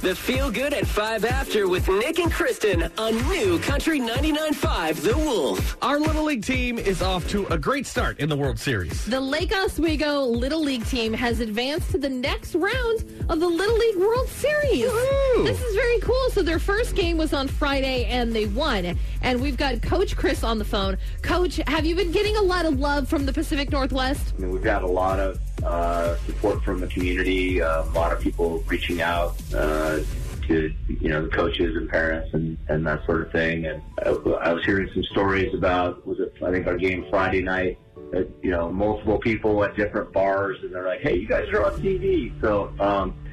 The Feel Good at 5 After with Nick and Kristen on New Country 99.5 The Wolf. Our Little League team is off to a great start in the World Series. The Lake Oswego Little League team has advanced to the next round of the Little League World Series. Woo-hoo! This is very cool. So their first game was on Friday and they won. And we've got Coach Chris on the phone. Coach, have you been getting a lot of love from the Pacific Northwest? I mean, we've got a lot of uh, support from the community, uh, a lot of people reaching out uh, to you know the coaches and parents and, and that sort of thing. And I, I was hearing some stories about was it I think our game Friday night. That, you know, multiple people at different bars, and they're like, "Hey, you guys are on TV." So, um,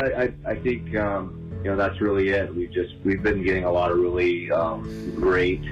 I, I, I think um, you know that's really it. We've just we've been getting a lot of really um, great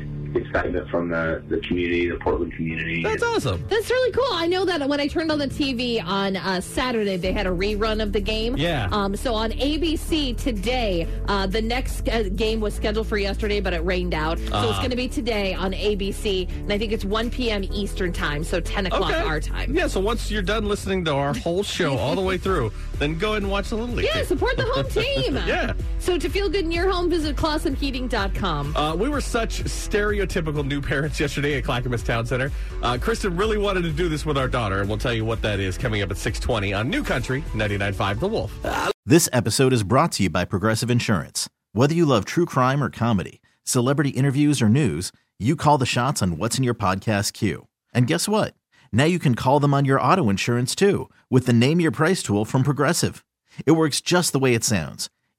excitement from the, the community, the Portland community. That's awesome. That's really cool. I know that when I turned on the TV on uh, Saturday, they had a rerun of the game. Yeah. Um, so on ABC today, uh, the next uh, game was scheduled for yesterday, but it rained out. So Uh-huh. it's going to be today on ABC, and I think it's 1 p.m. Eastern time, so 10 o'clock Okay. our time. Yeah, so once you're done listening to our whole show all the way through, then go ahead and watch the Little League. Yeah, game. support the home team. Yeah. So to feel good in your home, visit ClausenHeating.com. Uh, we were such stereotypical new parents yesterday at Clackamas Town Center. Uh, Kristen really wanted to do this with our daughter, and we'll tell you what that is coming up at 620 on New Country 99.5 The Wolf. This episode is brought to you by Progressive Insurance. Whether you love true crime or comedy, celebrity interviews or news, you call the shots on what's in your podcast queue. And guess what? Now you can call them on your auto insurance too with the Name Your Price tool from Progressive. It works just the way it sounds.